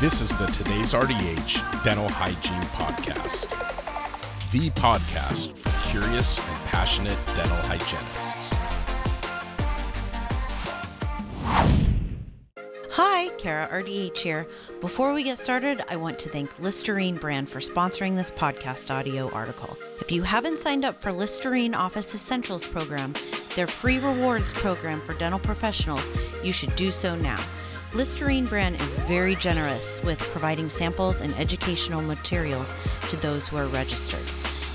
This is the Today's RDH Dental Hygiene Podcast, the podcast for curious and passionate dental hygienists. Hi, Kara RDH here. Before we get started, I want to thank Listerine brand for sponsoring this podcast audio article. If you haven't signed up for Listerine Office Essentials program, their free rewards program for dental professionals, you should do so now. Listerine brand is very generous with providing samples and educational materials to those who are registered.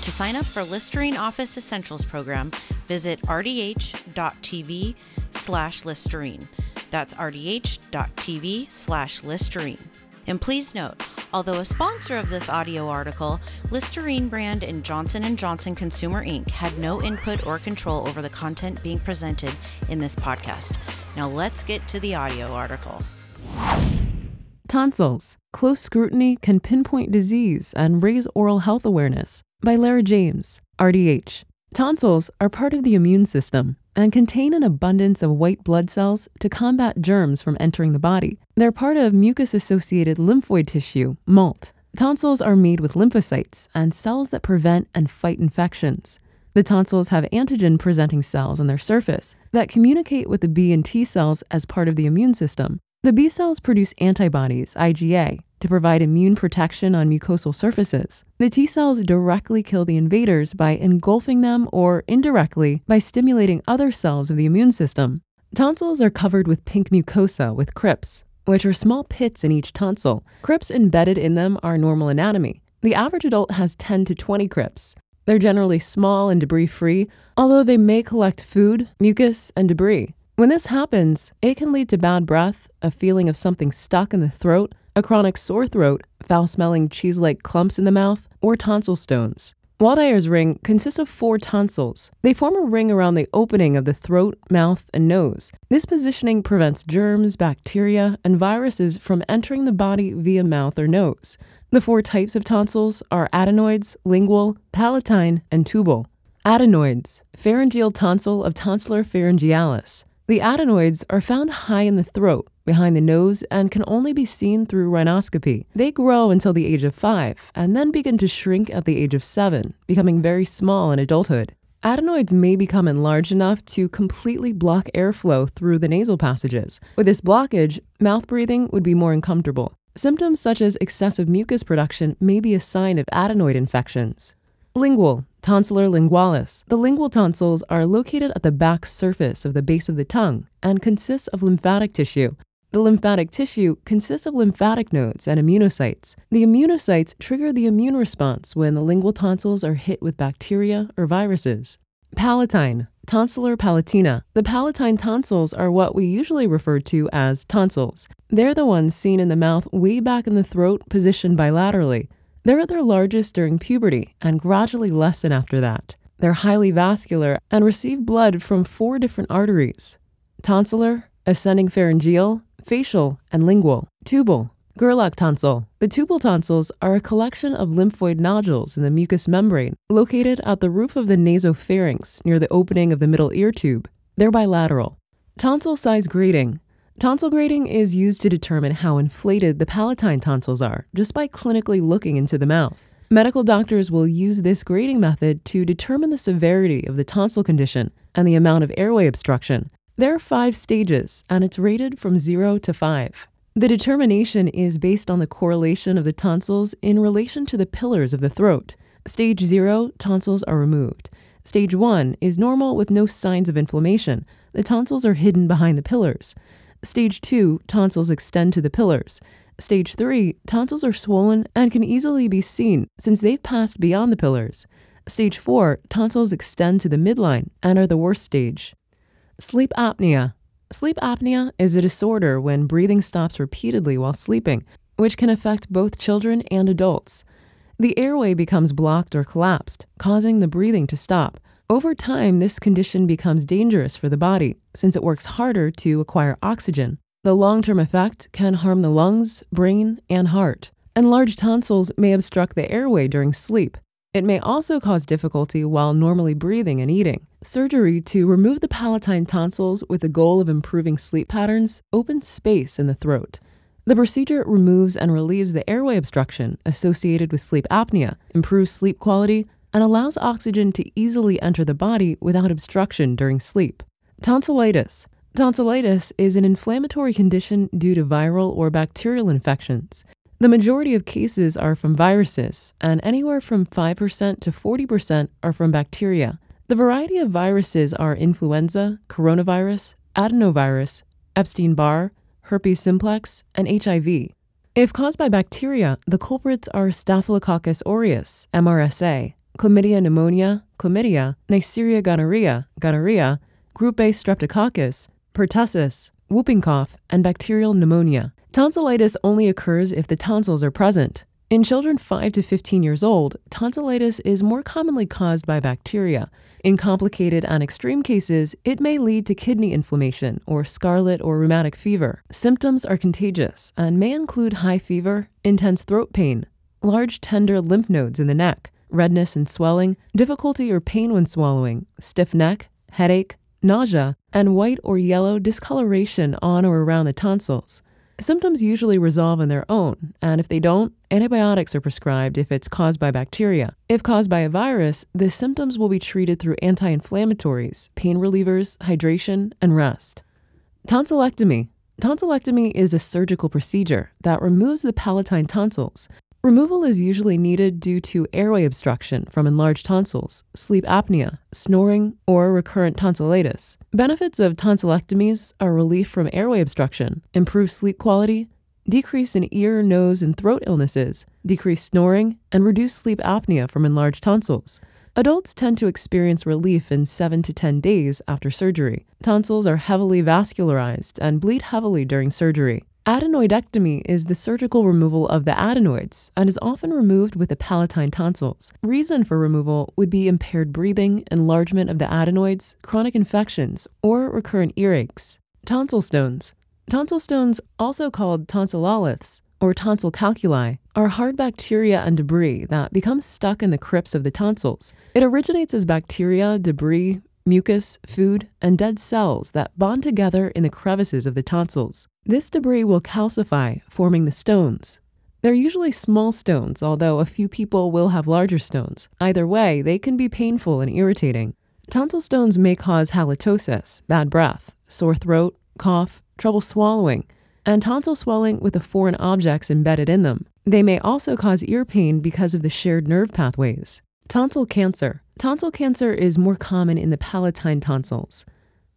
To sign up for Listerine Office Essentials program, visit rdh.tv slash Listerine. That's rdh.tv slash Listerine. And please note, although a sponsor of this audio article, Listerine brand and Johnson & Johnson Consumer Inc. had no input or control over the content being presented in this podcast. Now let's get to the audio article. Tonsils. Close scrutiny can pinpoint disease and raise oral health awareness. By Lara James, RDH. Tonsils are part of the immune system and contain an abundance of white blood cells to combat germs from entering the body. They're part of mucus associated lymphoid tissue, MALT. Tonsils are made with lymphocytes and cells that prevent and fight infections. The tonsils have antigen presenting cells on their surface that communicate with the B and T cells as part of the immune system. The B cells produce antibodies, IgA, to provide immune protection on mucosal surfaces. The T cells directly kill the invaders by engulfing them or indirectly by stimulating other cells of the immune system. Tonsils are covered with pink mucosa with crypts, which are small pits in each tonsil. Crypts embedded in them are normal anatomy. The average adult has 10 to 20 crypts. They're generally small and debris free, although they may collect food, mucus, and debris. When this happens, it can lead to bad breath, a feeling of something stuck in the throat, a chronic sore throat, foul smelling cheese like clumps in the mouth, or tonsil stones. Waldeyer's ring consists of four tonsils. They form a ring around the opening of the throat, mouth, and nose. This positioning prevents germs, bacteria, and viruses from entering the body via mouth or nose. The four types of tonsils are adenoids, lingual, palatine, and tubal. Adenoids, pharyngeal tonsil of tonsilla pharyngealis. The adenoids are found high in the throat, behind the nose, and can only be seen through rhinoscopy. They grow until the age of five and then begin to shrink at the age of seven, becoming very small in adulthood. Adenoids may become enlarged enough to completely block airflow through the nasal passages. With this blockage, mouth breathing would be more uncomfortable. Symptoms such as excessive mucus production may be a sign of adenoid infections. Lingual, tonsilla lingualis. The lingual tonsils are located at the back surface of the base of the tongue and consist of lymphatic tissue. The lymphatic tissue consists of lymphatic nodes and immunocytes. The immunocytes trigger the immune response when the lingual tonsils are hit with bacteria or viruses. Palatine, tonsilla palatina. The palatine tonsils are what we usually refer to as tonsils. They're the ones seen in the mouth way back in the throat, positioned bilaterally. They're at their largest during puberty and gradually lessen after that. They're highly vascular and receive blood from four different arteries tonsillar, ascending pharyngeal, facial, and lingual. Tubal, Gerlach tonsil. The tubal tonsils are a collection of lymphoid nodules in the mucous membrane located at the roof of the nasopharynx near the opening of the middle ear tube. They're bilateral. Tonsil size grading. Tonsil grading is used to determine how inflated the palatine tonsils are just by clinically looking into the mouth. Medical doctors will use this grading method to determine the severity of the tonsil condition and the amount of airway obstruction. There are five stages, and it's rated from 0 to 5. The determination is based on the correlation of the tonsils in relation to the pillars of the throat. Stage 0, tonsils are removed. Stage 1 is normal with no signs of inflammation. The tonsils are hidden behind the pillars. Stage 2, tonsils extend to the pillars. Stage 3, tonsils are swollen and can easily be seen since they've passed beyond the pillars. Stage 4, tonsils extend to the midline and are the worst stage. Sleep apnea. Sleep apnea is a disorder when breathing stops repeatedly while sleeping, which can affect both children and adults. The airway becomes blocked or collapsed, causing the breathing to stop. Over time, this condition becomes dangerous for the body since it works harder to acquire oxygen. The long term effect can harm the lungs, brain, and heart. Enlarged tonsils may obstruct the airway during sleep. It may also cause difficulty while normally breathing and eating. Surgery to remove the palatine tonsils with the goal of improving sleep patterns opens space in the throat. The procedure removes and relieves the airway obstruction associated with sleep apnea, improves sleep quality, and allows oxygen to easily enter the body without obstruction during sleep. Tonsillitis. Tonsillitis is an inflammatory condition due to viral or bacterial infections. The majority of cases are from viruses, and anywhere from 5% to 40% are from bacteria. The variety of viruses are influenza, coronavirus, adenovirus, Epstein Barr, herpes simplex, and HIV. If caused by bacteria, the culprits are Staphylococcus aureus, MRSA, Chlamydia pneumonia, chlamydia, Neisseria gonorrhea, gonorrhea, group A streptococcus, pertussis, whooping cough, and bacterial pneumonia. Tonsillitis only occurs if the tonsils are present. In children 5 to 15 years old, tonsillitis is more commonly caused by bacteria. In complicated and extreme cases, it may lead to kidney inflammation or scarlet or rheumatic fever. Symptoms are contagious and may include high fever, intense throat pain, large tender lymph nodes in the neck, redness and swelling, difficulty or pain when swallowing, stiff neck, headache, nausea, and white or yellow discoloration on or around the tonsils. Symptoms usually resolve on their own, and if they don't, antibiotics are prescribed if it's caused by bacteria. If caused by a virus, the symptoms will be treated through anti inflammatories, pain relievers, hydration, and rest. Tonsillectomy. Tonsillectomy is a surgical procedure that removes the palatine tonsils Removal is usually needed due to airway obstruction from enlarged tonsils, sleep apnea, snoring, or recurrent tonsillitis. Benefits of tonsillectomies are relief from airway obstruction, improved sleep quality, decrease in ear, nose, and throat illnesses, decreased snoring, and reduced sleep apnea from enlarged tonsils. Adults tend to experience relief in 7 to 10 days after surgery. Tonsils are heavily vascularized and bleed heavily during surgery. Adenoidectomy is the surgical removal of the adenoids and is often removed with the palatine tonsils. Reason for removal would be impaired breathing, enlargement of the adenoids, chronic infections, or recurrent earaches. Tonsil stones. Tonsil stones, also called tonsilloliths or tonsil calculi, are hard bacteria and debris that become stuck in the crypts of the tonsils. It originates as bacteria, debris, mucus, food, and dead cells that bond together in the crevices of the tonsils. This debris will calcify, forming the stones. They're usually small stones, although a few people will have larger stones. Either way, they can be painful and irritating. Tonsil stones may cause halitosis, bad breath, sore throat, cough, trouble swallowing, and tonsil swelling with the foreign objects embedded in them. They may also cause ear pain because of the shared nerve pathways. Tonsil cancer. Tonsil cancer is more common in the palatine tonsils.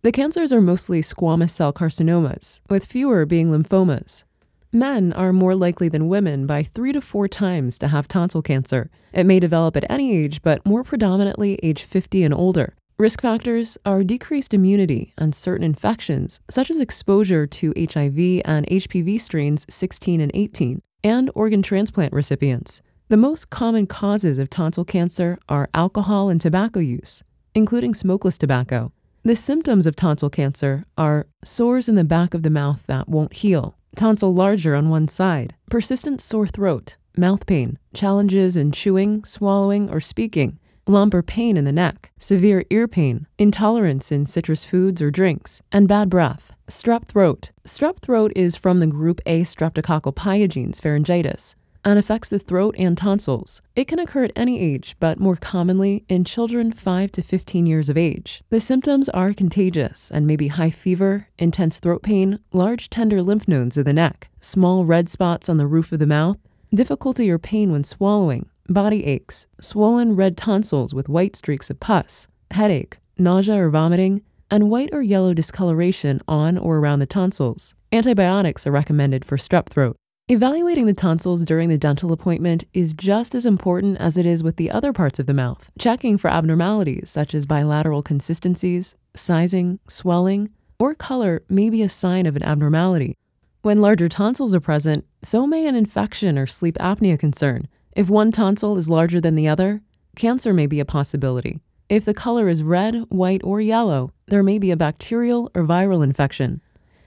The cancers are mostly squamous cell carcinomas, with fewer being lymphomas. Men are more likely than women by three to four times to have tonsil cancer. It may develop at any age, but more predominantly age 50 and older. Risk factors are decreased immunity and certain infections, such as exposure to HIV and HPV strains 16 and 18, and organ transplant recipients. The most common causes of tonsil cancer are alcohol and tobacco use, including smokeless tobacco. The symptoms of tonsil cancer are sores in the back of the mouth that won't heal, tonsil larger on one side, persistent sore throat, mouth pain, challenges in chewing, swallowing, or speaking, lump or pain in the neck, severe ear pain, intolerance in citrus foods or drinks, and bad breath. Strep throat. Strep throat is from the group A streptococcal pyogenes pharyngitis and affects the throat and tonsils. It can occur at any age, but more commonly in children 5 to 15 years of age. The symptoms are contagious and may be high fever, intense throat pain, large tender lymph nodes of the neck, small red spots on the roof of the mouth, difficulty or pain when swallowing, body aches, swollen red tonsils with white streaks of pus, headache, nausea or vomiting, and white or yellow discoloration on or around the tonsils. Antibiotics are recommended for strep throat. Evaluating the tonsils during the dental appointment is just as important as it is with the other parts of the mouth. Checking for abnormalities such as bilateral consistencies, sizing, swelling, or color may be a sign of an abnormality. When larger tonsils are present, so may an infection or sleep apnea concern. If one tonsil is larger than the other, cancer may be a possibility. If the color is red, white, or yellow, there may be a bacterial or viral infection.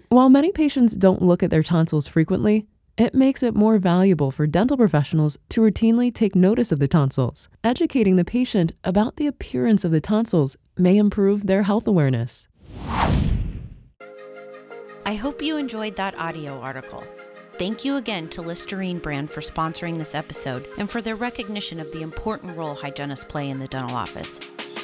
While many patients don't look at their tonsils frequently, it makes it more valuable for dental professionals to routinely take notice of the tonsils. Educating the patient about the appearance of the tonsils may improve their health awareness. I hope you enjoyed that audio article. Thank you again to Listerine brand for sponsoring this episode and for their recognition of the important role hygienists play in the dental office.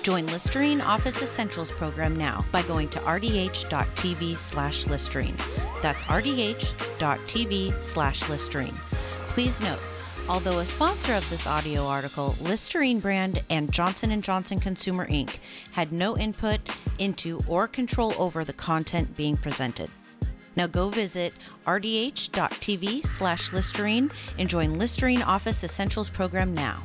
Join Listerine Office Essentials program now by going to rdh.tv slash Listerine. That's rdh.tv slash Listerine. Please note, although a sponsor of this audio article, Listerine brand and Johnson & Johnson Consumer Inc. had no input into or control over the content being presented. Now go visit rdh.tv slash Listerine and join Listerine Office Essentials program now.